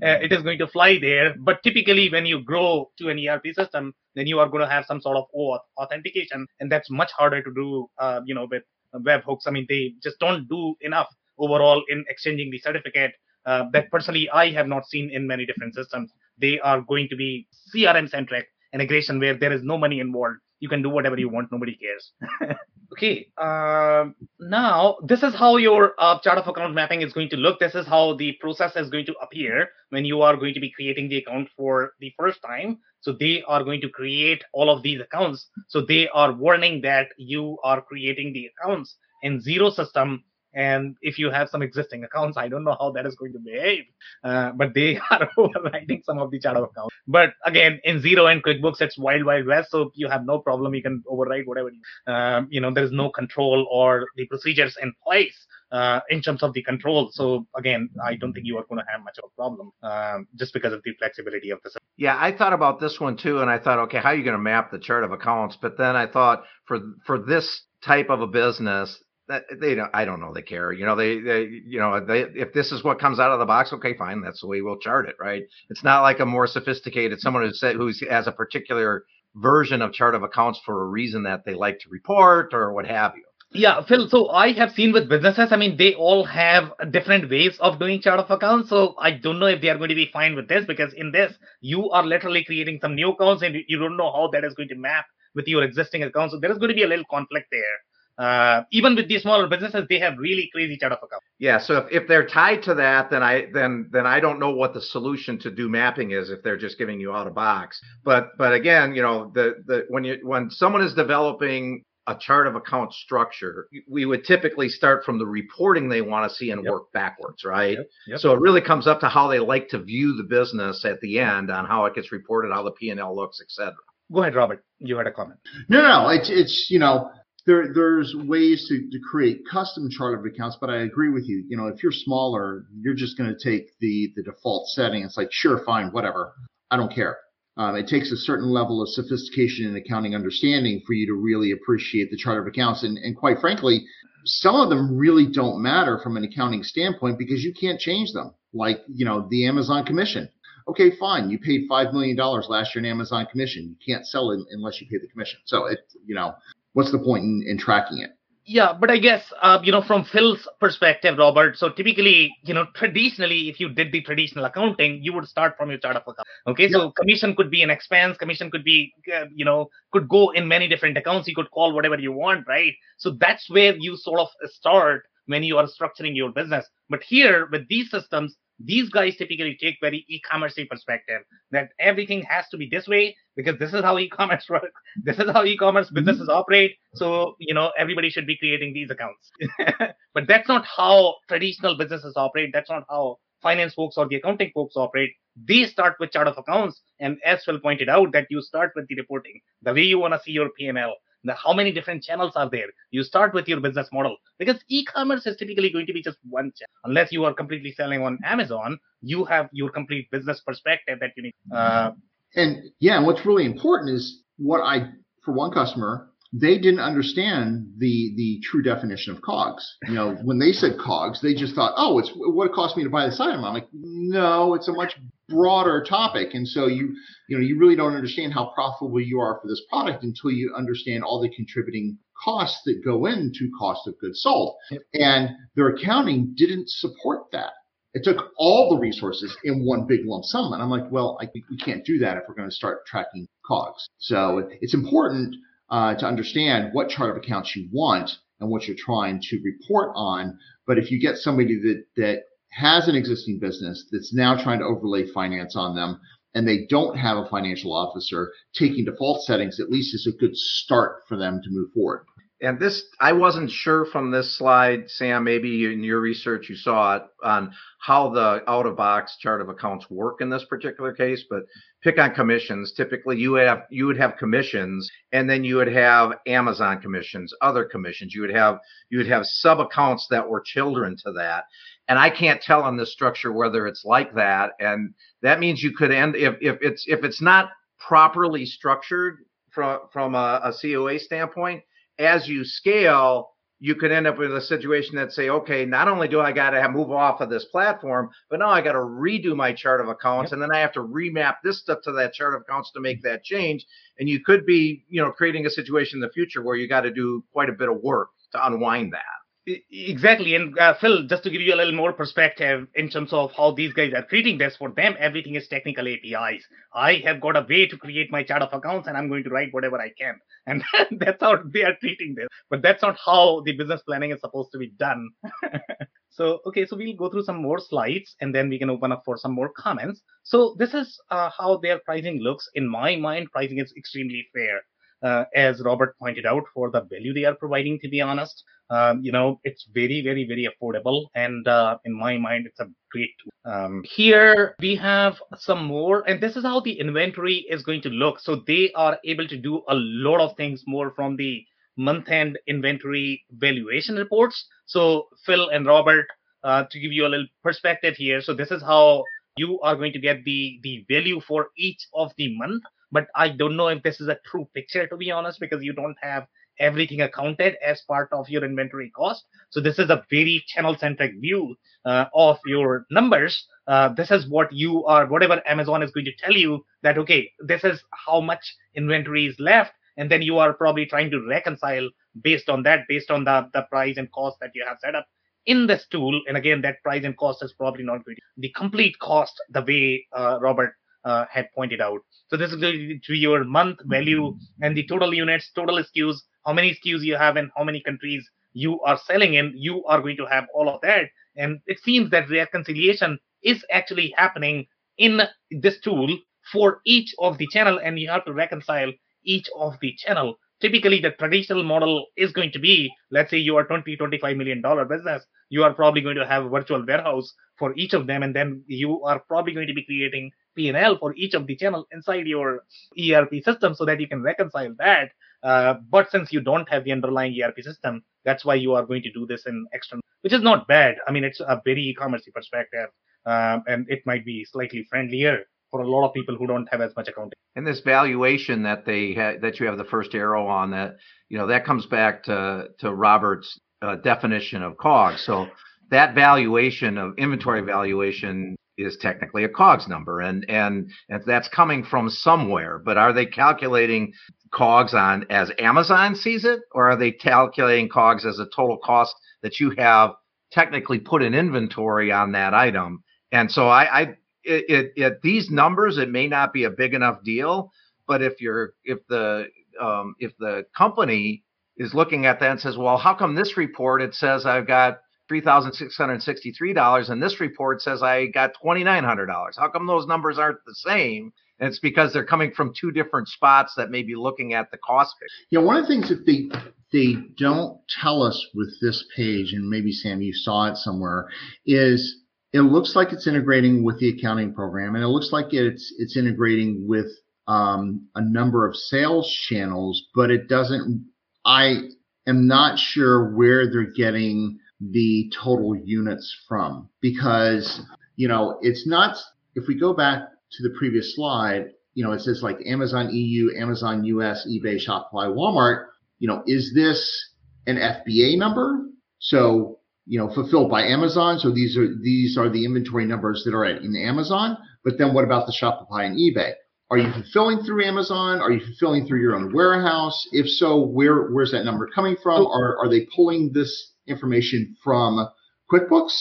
it is going to fly there. But typically, when you grow to an ERP system, then you are going to have some sort of OAuth authentication, and that's much harder to do, uh, you know, with webhooks. I mean, they just don't do enough overall in exchanging the certificate. Uh, that personally I have not seen in many different systems. They are going to be CRM centric integration where there is no money involved. You can do whatever you want. Nobody cares. okay. Um, now this is how your uh, chart of account mapping is going to look. This is how the process is going to appear when you are going to be creating the account for the first time. So they are going to create all of these accounts. So they are warning that you are creating the accounts in Xero system and if you have some existing accounts, I don't know how that is going to behave, uh, but they are overriding some of the chart of accounts. But again, in Xero and QuickBooks, it's wild, wild west. So you have no problem. You can override whatever. You, um, you know, there is no control or the procedures in place uh, in terms of the control. So again, I don't think you are going to have much of a problem um, just because of the flexibility of the system. Yeah, I thought about this one too, and I thought, okay, how are you going to map the chart of accounts? But then I thought for for this type of a business, that they don't I don't know they care. You know, they, they you know, they if this is what comes out of the box, okay, fine, that's the way we'll chart it, right? It's not like a more sophisticated someone who said who has a particular version of chart of accounts for a reason that they like to report or what have you. Yeah, Phil. So I have seen with businesses, I mean, they all have different ways of doing chart of accounts. So I don't know if they are going to be fine with this because in this, you are literally creating some new accounts and you don't know how that is going to map with your existing accounts. So there is going to be a little conflict there uh, even with these smaller businesses, they have really crazy chart of accounts. Yeah. So if, if they're tied to that, then I then then I don't know what the solution to do mapping is if they're just giving you out of box. But but again, you know, the the when you when someone is developing a chart of account structure, we would typically start from the reporting they want to see and yep. work backwards, right? Yep. Yep. So it really comes up to how they like to view the business at the end on how it gets reported, how the P and L looks, etc. Go ahead, Robert. You had a comment. No, no, it's it's you know there there's ways to, to create custom chart of accounts, but I agree with you. You know, if you're smaller, you're just going to take the the default setting. It's like, sure, fine, whatever. I don't care. Um, it takes a certain level of sophistication and accounting understanding for you to really appreciate the chart of accounts. And, and quite frankly, some of them really don't matter from an accounting standpoint because you can't change them. Like, you know, the Amazon commission. Okay, fine. You paid $5 million last year in Amazon commission. You can't sell it unless you pay the commission. So it, you know, what's the point in, in tracking it? Yeah, but I guess uh, you know from Phil's perspective, Robert. So typically, you know, traditionally, if you did the traditional accounting, you would start from your chart of account. Okay, yeah. so commission could be an expense. Commission could be, uh, you know, could go in many different accounts. You could call whatever you want, right? So that's where you sort of start when you are structuring your business. But here with these systems, these guys typically take very e-commerce perspective that everything has to be this way because this is how e-commerce works. This is how e-commerce mm-hmm. businesses operate. So you know everybody should be creating these accounts. But that's not how traditional businesses operate. That's not how finance folks or the accounting folks operate. They start with chart of accounts. And as phil pointed out that you start with the reporting the way you want to see your p&l how many different channels are there? You start with your business model. Because e-commerce is typically going to be just one channel. Unless you are completely selling on amazon you have your complete business perspective that you need uh, and yeah what's really important is what i for one customer they didn't understand the the true definition of cogs. You know, when they said cogs, they just thought, oh, it's what it cost me to buy this item. I'm like, no, it's a much broader topic, and so you you know you really don't understand how profitable you are for this product until you understand all the contributing costs that go into cost of goods sold. And their accounting didn't support that. It took all the resources in one big lump sum. And I'm like, well, I, we can't do that if we're going to start tracking cogs. So it's important uh, to understand what chart of accounts you want and what you're trying to report on. But if you get somebody that, that has an existing business that's now trying to overlay finance on them and they don't have a financial officer, taking default settings at least is a good start for them to move forward and this I wasn't sure from this slide, Sam. Maybe in your research you saw it on how the out of box chart of accounts work in this particular case. But pick on commissions. Typically, you would have you would have commissions, and then you would have Amazon commissions, other commissions. You would have you would have sub accounts that were children to that. And I can't tell on this structure whether it's like that. And that means you could end if if it's if it's not properly structured from from a, a COA standpoint as you scale, you could end up with a situation that say, okay, not only do I got to move off of this platform, but now I got to redo my chart of accounts, yep. and then I have to remap this stuff to that chart of accounts to make that change. And you could be, you know, creating a situation in the future where you got to do quite a bit of work to unwind that. Exactly. And uh, Phil, just to give you a little more perspective in terms of how these guys are treating this, for them, everything is technical APIs. I have got a way to create my chart of accounts and I'm going to write whatever I can. And that's how they are treating this. But that's not how the business planning is supposed to be done. so, okay, so we'll go through some more slides and then we can open up for some more comments. So, this is uh, how their pricing looks. In my mind, pricing is extremely fair uh, as Robert pointed out, for the value they are providing, to be honest. Um, you know, it's very, very, very affordable. And uh, in my mind, it's a great tool. Um, here we have some more, and this is how the inventory is going to look. So they are able to do a lot of things more from the month end inventory valuation reports. So Phil and Robert, uh, to give you a little perspective here. So this is how you are going to get the the value for each of the month but I don't know if this is a true picture to be honest, because you don't have everything accounted as part of your inventory cost. So this is a very channel centric view uh, of your numbers. Uh, this is what you are, whatever Amazon is going to tell you that, okay, this is how much inventory is left. And then you are probably trying to reconcile based on that, based on the, the price and cost that you have set up in this tool. And again, that price and cost is probably not going to the complete cost the way uh, Robert uh, had pointed out. So this is going to be your month value and the total units, total SKUs, how many SKUs you have and how many countries you are selling in. You are going to have all of that. And it seems that reconciliation is actually happening in this tool for each of the channel and you have to reconcile each of the channel typically the traditional model is going to be let's say you are 20 25 million dollar business you are probably going to have a virtual warehouse for each of them and then you are probably going to be creating P&L for each of the channel inside your ERP system so that you can reconcile that. Uh, but since you don't have the underlying ERP system, that's why you are going to do this in external, which is not bad. I mean, it's a very e-commerce perspective, um, and it might be slightly friendlier for a lot of people who don't have as much accounting. And this valuation that they ha- that you have the first arrow on that, you know, that comes back to to Robert's uh, definition of COGS. So that valuation of inventory valuation is technically a COGS number, and and and that's coming from somewhere. But are they calculating COGS on as Amazon sees it, or are they calculating COGS as a total cost that you have technically put in inventory on that item? And so I, I it, it, it these numbers, it may not be a big enough deal, but if you're if the um, if the company is looking at that and says, well, how come this report it says I've got $3,663 and this report says I got $2,900. How come those numbers aren't the same? And it's because they're coming from two different spots that may be looking at the cost picture. Yeah, one of the things that they they don't tell us with this page, and maybe Sam, you saw it somewhere, is it looks like it's integrating with the accounting program, and it looks like it's it's integrating with um, a number of sales channels, but it doesn't. I am not sure where they're getting the total units from because, you know, it's not, if we go back to the previous slide, you know, it says like Amazon EU, Amazon US, eBay, Shopify, Walmart, you know, is this an FBA number? So, you know, fulfilled by Amazon. So these are, these are the inventory numbers that are in Amazon. But then what about the Shopify and eBay? Are you fulfilling through Amazon? Are you fulfilling through your own warehouse? If so, where where's that number coming from? Are are they pulling this information from QuickBooks?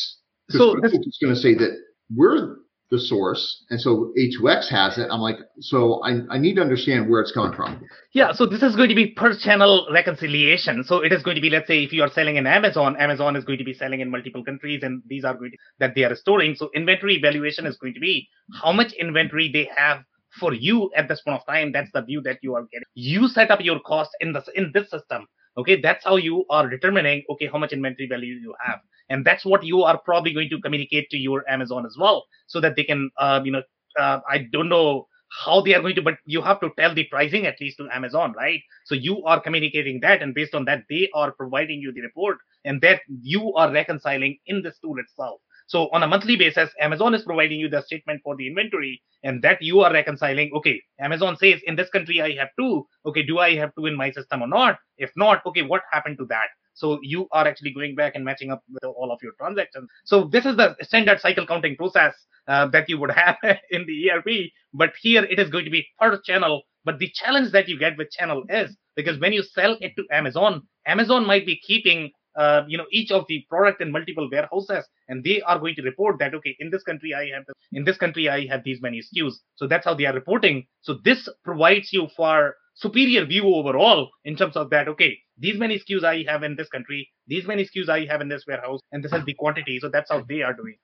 So QuickBooks is going to say that we're the source, and so A2X has it. I'm like, so I, I need to understand where it's coming from. Yeah, so this is going to be per channel reconciliation. So it is going to be, let's say, if you are selling in Amazon, Amazon is going to be selling in multiple countries, and these are going to, that they are storing. So inventory valuation is going to be how much inventory they have for you at this point of time. That's the view that you are getting. You set up your cost in this in this system okay that's how you are determining okay how much inventory value you have. And that's what you are probably going to communicate to your amazon as well so that they can uh, you know uh, i don't know how they are going to but you have to tell the pricing at least to amazon right? So you are communicating that and based on that they are providing you the report and that you are reconciling in this tool itself so on a monthly basis, Amazon is providing you the statement for the inventory and that you are reconciling. Okay, Amazon says in this country I have two. Okay, do I have two in my system or not? If not, okay, what happened to that? So you are actually going back and matching up with all of your transactions. So this is the standard cycle counting process uh, that you would have in the ERP. But here it is going to be per channel. But the challenge that you get with channel is because when you sell it to Amazon, Amazon might be keeping uh, you know each of the product in multiple warehouses and they are going to report that okay in this country i have in this country i have these many skus so that's how they are reporting so this provides you for superior view overall in terms of that okay these many skus i have in this country these many skus i have in this warehouse and this is the quantity so that's how they are doing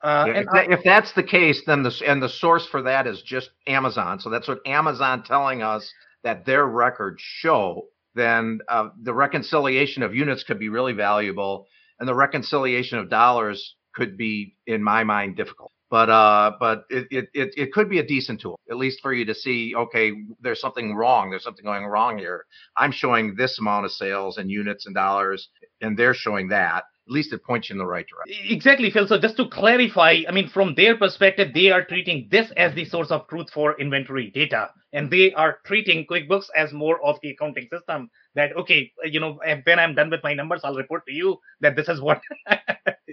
uh, yeah, if, that, if, that's the case, then the and the source for that is just Amazon. So that's what Amazon telling us that their records show. Then uh, the reconciliation of units could be really valuable, and the reconciliation of dollars could be, in my mind, difficult. But uh, but it, it it it could be a decent tool, at least for you to see. Okay, there's something wrong. There's something going wrong here. I'm showing this amount of sales and units and dollars, and they're showing that at least it points you in the right direction. Exactly, Phil. So just to clarify, I mean, from their perspective, they are treating this as the source of truth for inventory data, and they are treating QuickBooks as more of the accounting system. That okay, you know, when I'm done with my numbers, I'll report to you that this is what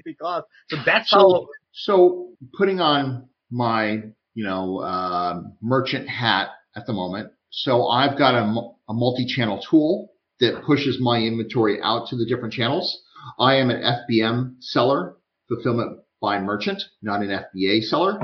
because. So that's so, how. So putting on my you know uh, merchant hat at the moment. So I've got a, a multi-channel tool that pushes my inventory out to the different channels I am an FBM seller, fulfillment by merchant, not an FBA seller.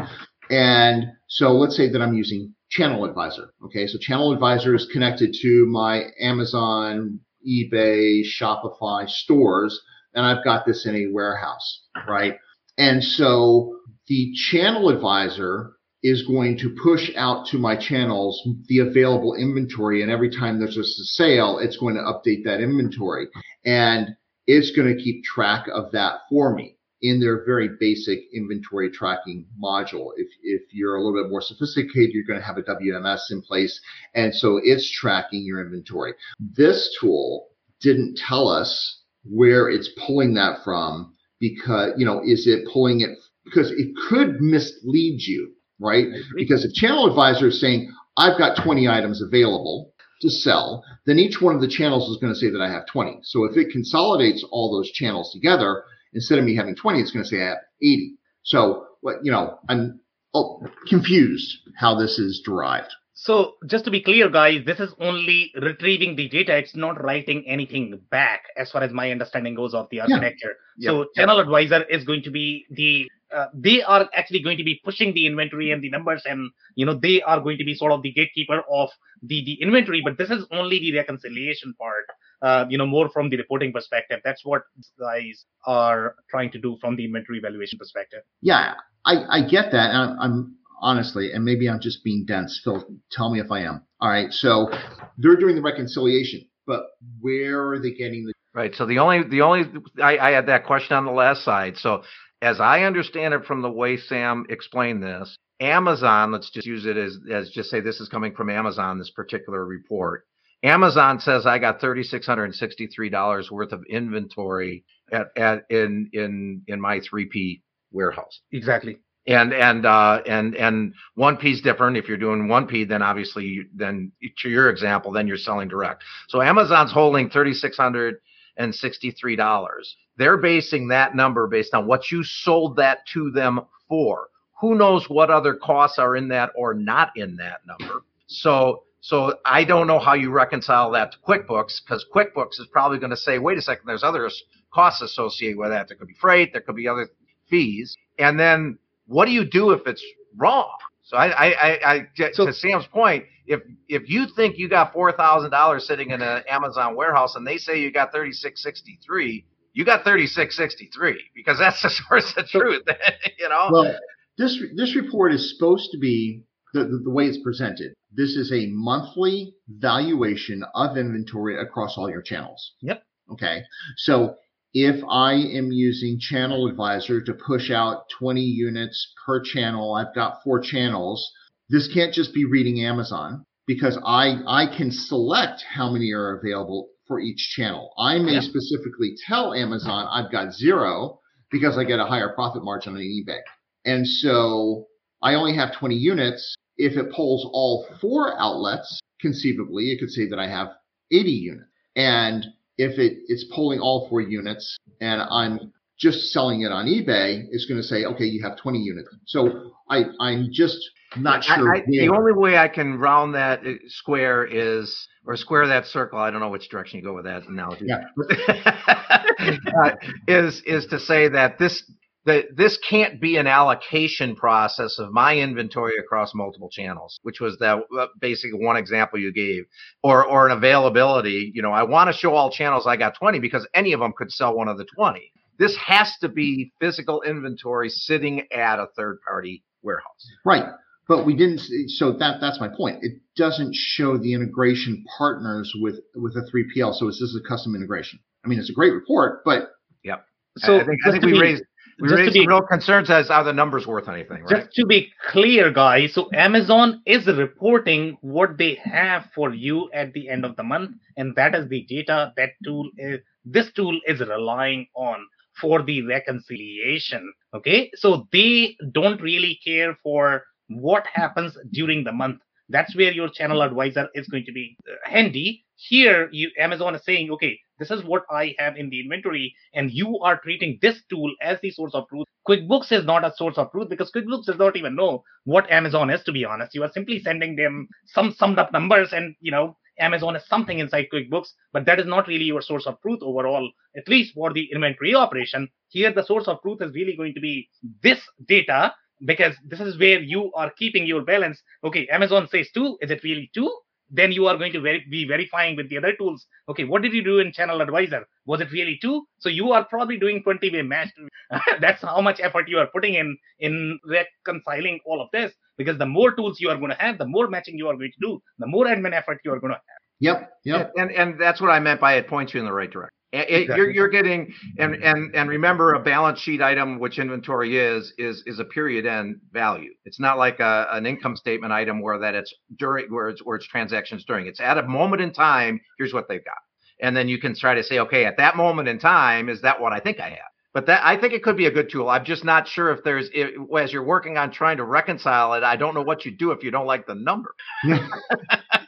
And so let's say that I'm using Channel Advisor. Okay, so Channel Advisor is connected to my Amazon, eBay, Shopify stores, and I've got this in a warehouse, right? And so the Channel Advisor is going to push out to my channels the available inventory. And every time there's a sale, it's going to update that inventory. And it's going to keep track of that for me in their very basic inventory tracking module. If, if you're a little bit more sophisticated, you're going to have a WMS in place. And so it's tracking your inventory. This tool didn't tell us where it's pulling that from because, you know, is it pulling it because it could mislead you, right? Because if channel advisor is saying, I've got 20 items available to sell, then each one of the channels is going to say that I have 20. So if it consolidates all those channels together, instead of me having 20, it's going to say I have 80. So, you know, I'm oh, confused how this is derived. So just to be clear, guys, this is only retrieving the data. It's not writing anything back, as far as my understanding goes of the architecture. Yeah. So yep. Channel Advisor is going to be the uh, they are actually going to be pushing the inventory and the numbers and you know they are going to be sort of the gatekeeper of the the inventory but this is only the reconciliation part uh, you know more from the reporting perspective that's what guys are trying to do from the inventory valuation perspective yeah i i get that I'm, I'm honestly and maybe i'm just being dense phil tell me if i am all right so they're doing the reconciliation but where are they getting the Right. So the only the only I, I had that question on the last side. So as I understand it from the way Sam explained this, Amazon, let's just use it as, as just say this is coming from Amazon, this particular report. Amazon says I got $3,663 worth of inventory at, at in in in my 3P warehouse. Exactly. And and uh, and and one P is different. If you're doing one P, then obviously then to your example, then you're selling direct. So Amazon's holding 3,600 and $63. They're basing that number based on what you sold that to them for. Who knows what other costs are in that or not in that number? So, so I don't know how you reconcile that to QuickBooks because QuickBooks is probably going to say, wait a second, there's other costs associated with that. There could be freight, there could be other fees. And then what do you do if it's wrong? So I, I, I, I so, to Sam's point, if if you think you got four thousand dollars sitting in an Amazon warehouse and they say you got thirty six sixty three, you got thirty six sixty three because that's the source of truth. you know. Well, this this report is supposed to be the, the, the way it's presented. This is a monthly valuation of inventory across all your channels. Yep. Okay. So if I am using Channel Advisor to push out 20 units per channel, I've got four channels. This can't just be reading Amazon because I, I can select how many are available for each channel. I may yeah. specifically tell Amazon I've got zero because I get a higher profit margin on eBay. And so I only have 20 units. If it pulls all four outlets, conceivably, it could say that I have 80 units. And if it, it's pulling all four units and I'm just selling it on eBay, it's going to say, okay, you have 20 units. So I, I'm just I'm not sure. I, I, the only way I can round that uh, square is, or square that circle. I don't know which direction you go with that analogy. Yeah. uh, is is to say that this that this can't be an allocation process of my inventory across multiple channels, which was that uh, basically one example you gave, or or an availability. You know, I want to show all channels I got 20 because any of them could sell one of the 20. This has to be physical inventory sitting at a third party warehouse. Right. But we didn't. So that that's my point. It doesn't show the integration partners with with a 3PL. So it's just a custom integration. I mean, it's a great report, but yeah. So I think, I think we be, raised we just raised be, real concerns as are the numbers worth anything, right? Just to be clear, guys, so Amazon is reporting what they have for you at the end of the month, and that is the data that tool is this tool is relying on for the reconciliation. Okay, so they don't really care for what happens during the month. That's where your channel advisor is going to be uh, handy. Here, you Amazon is saying, okay, this is what I have in the inventory, and you are treating this tool as the source of truth. QuickBooks is not a source of truth because QuickBooks does not even know what Amazon is, to be honest. You are simply sending them some summed up numbers, and you know, Amazon is something inside QuickBooks, but that is not really your source of truth overall, at least for the inventory operation. Here, the source of truth is really going to be this data because this is where you are keeping your balance. Okay, Amazon says two. Is it really two? then you are going to be verifying with the other tools. Okay, what did you do in Channel Advisor? Was it really two? So you are probably doing 20-way match. That's how much effort you are putting in in reconciling all of this. Because the more tools you are going to have, the more matching you are going to do, the more admin effort you are going to have. Yep, yep. And and that's what I meant by it points you in the right direction. It, exactly. You're, you're getting and and and remember a balance sheet item, which inventory is is is a period end value. It's not like a, an income statement item where that it's during where it's where it's transactions during. It's at a moment in time. Here's what they've got, and then you can try to say, okay, at that moment in time, is that what I think I have? But that I think it could be a good tool. I'm just not sure if there's if, as you're working on trying to reconcile it. I don't know what you do if you don't like the number.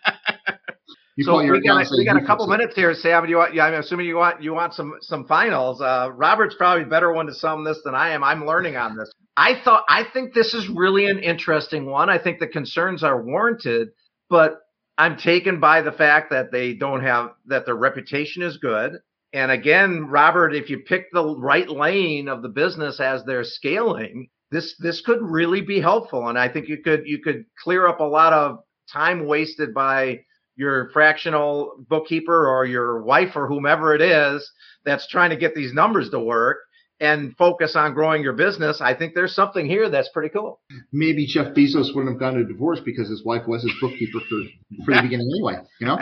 You so we got, we got a couple minutes here, Sam. You want, yeah, I'm assuming you want you want some some finals. Uh, Robert's probably better one to sum this than I am. I'm learning on this. I thought I think this is really an interesting one. I think the concerns are warranted, but I'm taken by the fact that they don't have that their reputation is good. And again, Robert, if you pick the right lane of the business as they're scaling, this this could really be helpful. And I think you could you could clear up a lot of time wasted by your fractional bookkeeper or your wife or whomever it is that's trying to get these numbers to work and focus on growing your business, I think there's something here that's pretty cool. Maybe Jeff Bezos wouldn't have gotten a divorce because his wife was his bookkeeper for, for the beginning anyway, you know?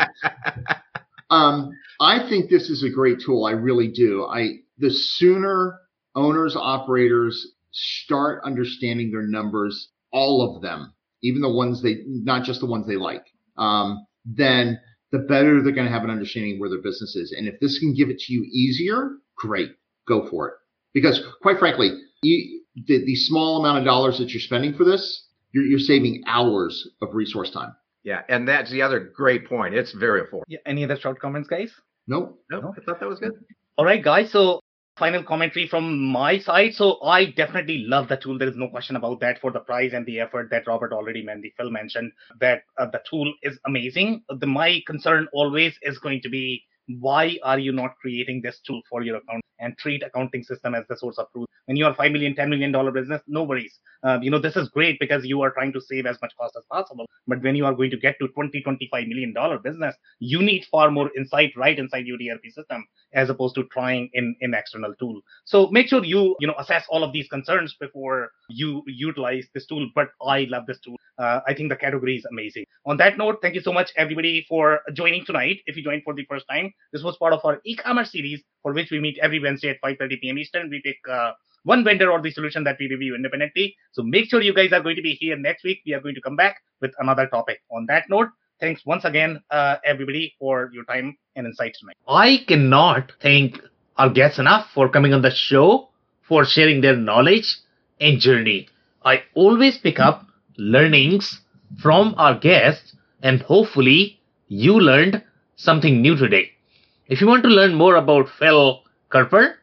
um, I think this is a great tool. I really do. I the sooner owners, operators start understanding their numbers, all of them, even the ones they not just the ones they like. Um, then the better they're going to have an understanding where their business is. And if this can give it to you easier, great, go for it. Because quite frankly, you, the, the small amount of dollars that you're spending for this, you're, you're saving hours of resource time. Yeah, and that's the other great point. It's very affordable. Yeah, any other short comments, guys? Nope. Nope. No, I thought that was good. All right, guys. So final commentary from my side. So I definitely love the tool. There is no question about that for the price and the effort that Robert already mentioned, Phil mentioned that uh, the tool is amazing. The, my concern always is going to be why are you not creating this tool for your account and treat accounting system as the source of truth? When you are 5 million 10 million dollar business no worries. Um, you know this is great because you are trying to save as much cost as possible. But when you are going to get to 20 25 million dollar business you need far more insight right inside your erp system as opposed to trying in in external tool. So make sure you you know assess all of these concerns before you utilize this tool. But i love this tool. Uh, i think the category is amazing. On that note thank you so much everybody for joining tonight. If you joined for the first time this was part of our e-commerce series for which we meet every wednesday at 5.30 p.m eastern we pick uh, one vendor or the solution that we review independently so make sure you guys are going to be here next week we are going to come back with another topic on that note thanks once again, uh, everybody, for your time and insight tonight. I cannot thank our guests enough for coming on the show, for sharing their knowledge and journey. I always pick up learnings from our guests, and hopefully, you learned something new today. If you want to learn more about Phil Kerper,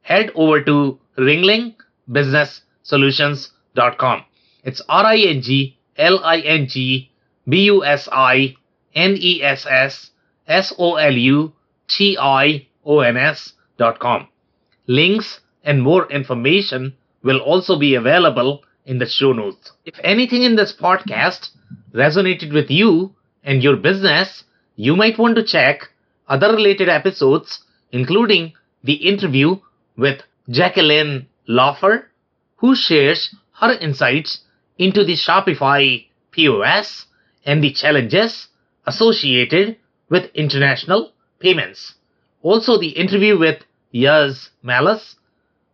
head over to ringlingbusinesssolutions.com. It's R I N G L I N G B U S I N E S S S O L U T I O N S.com. Links and more information will also be available in the show notes. If anything in this podcast resonated with you and your business, you might want to check other related episodes, including the interview with Jacqueline Laufer, who shares her insights into the Shopify POS and the challenges associated with international payments. Also, the interview with Yaz Malas,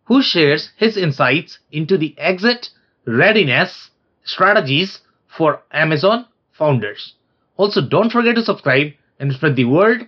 who shares his insights into the exit readiness strategies for Amazon founders. Also, don't forget to subscribe and spread the word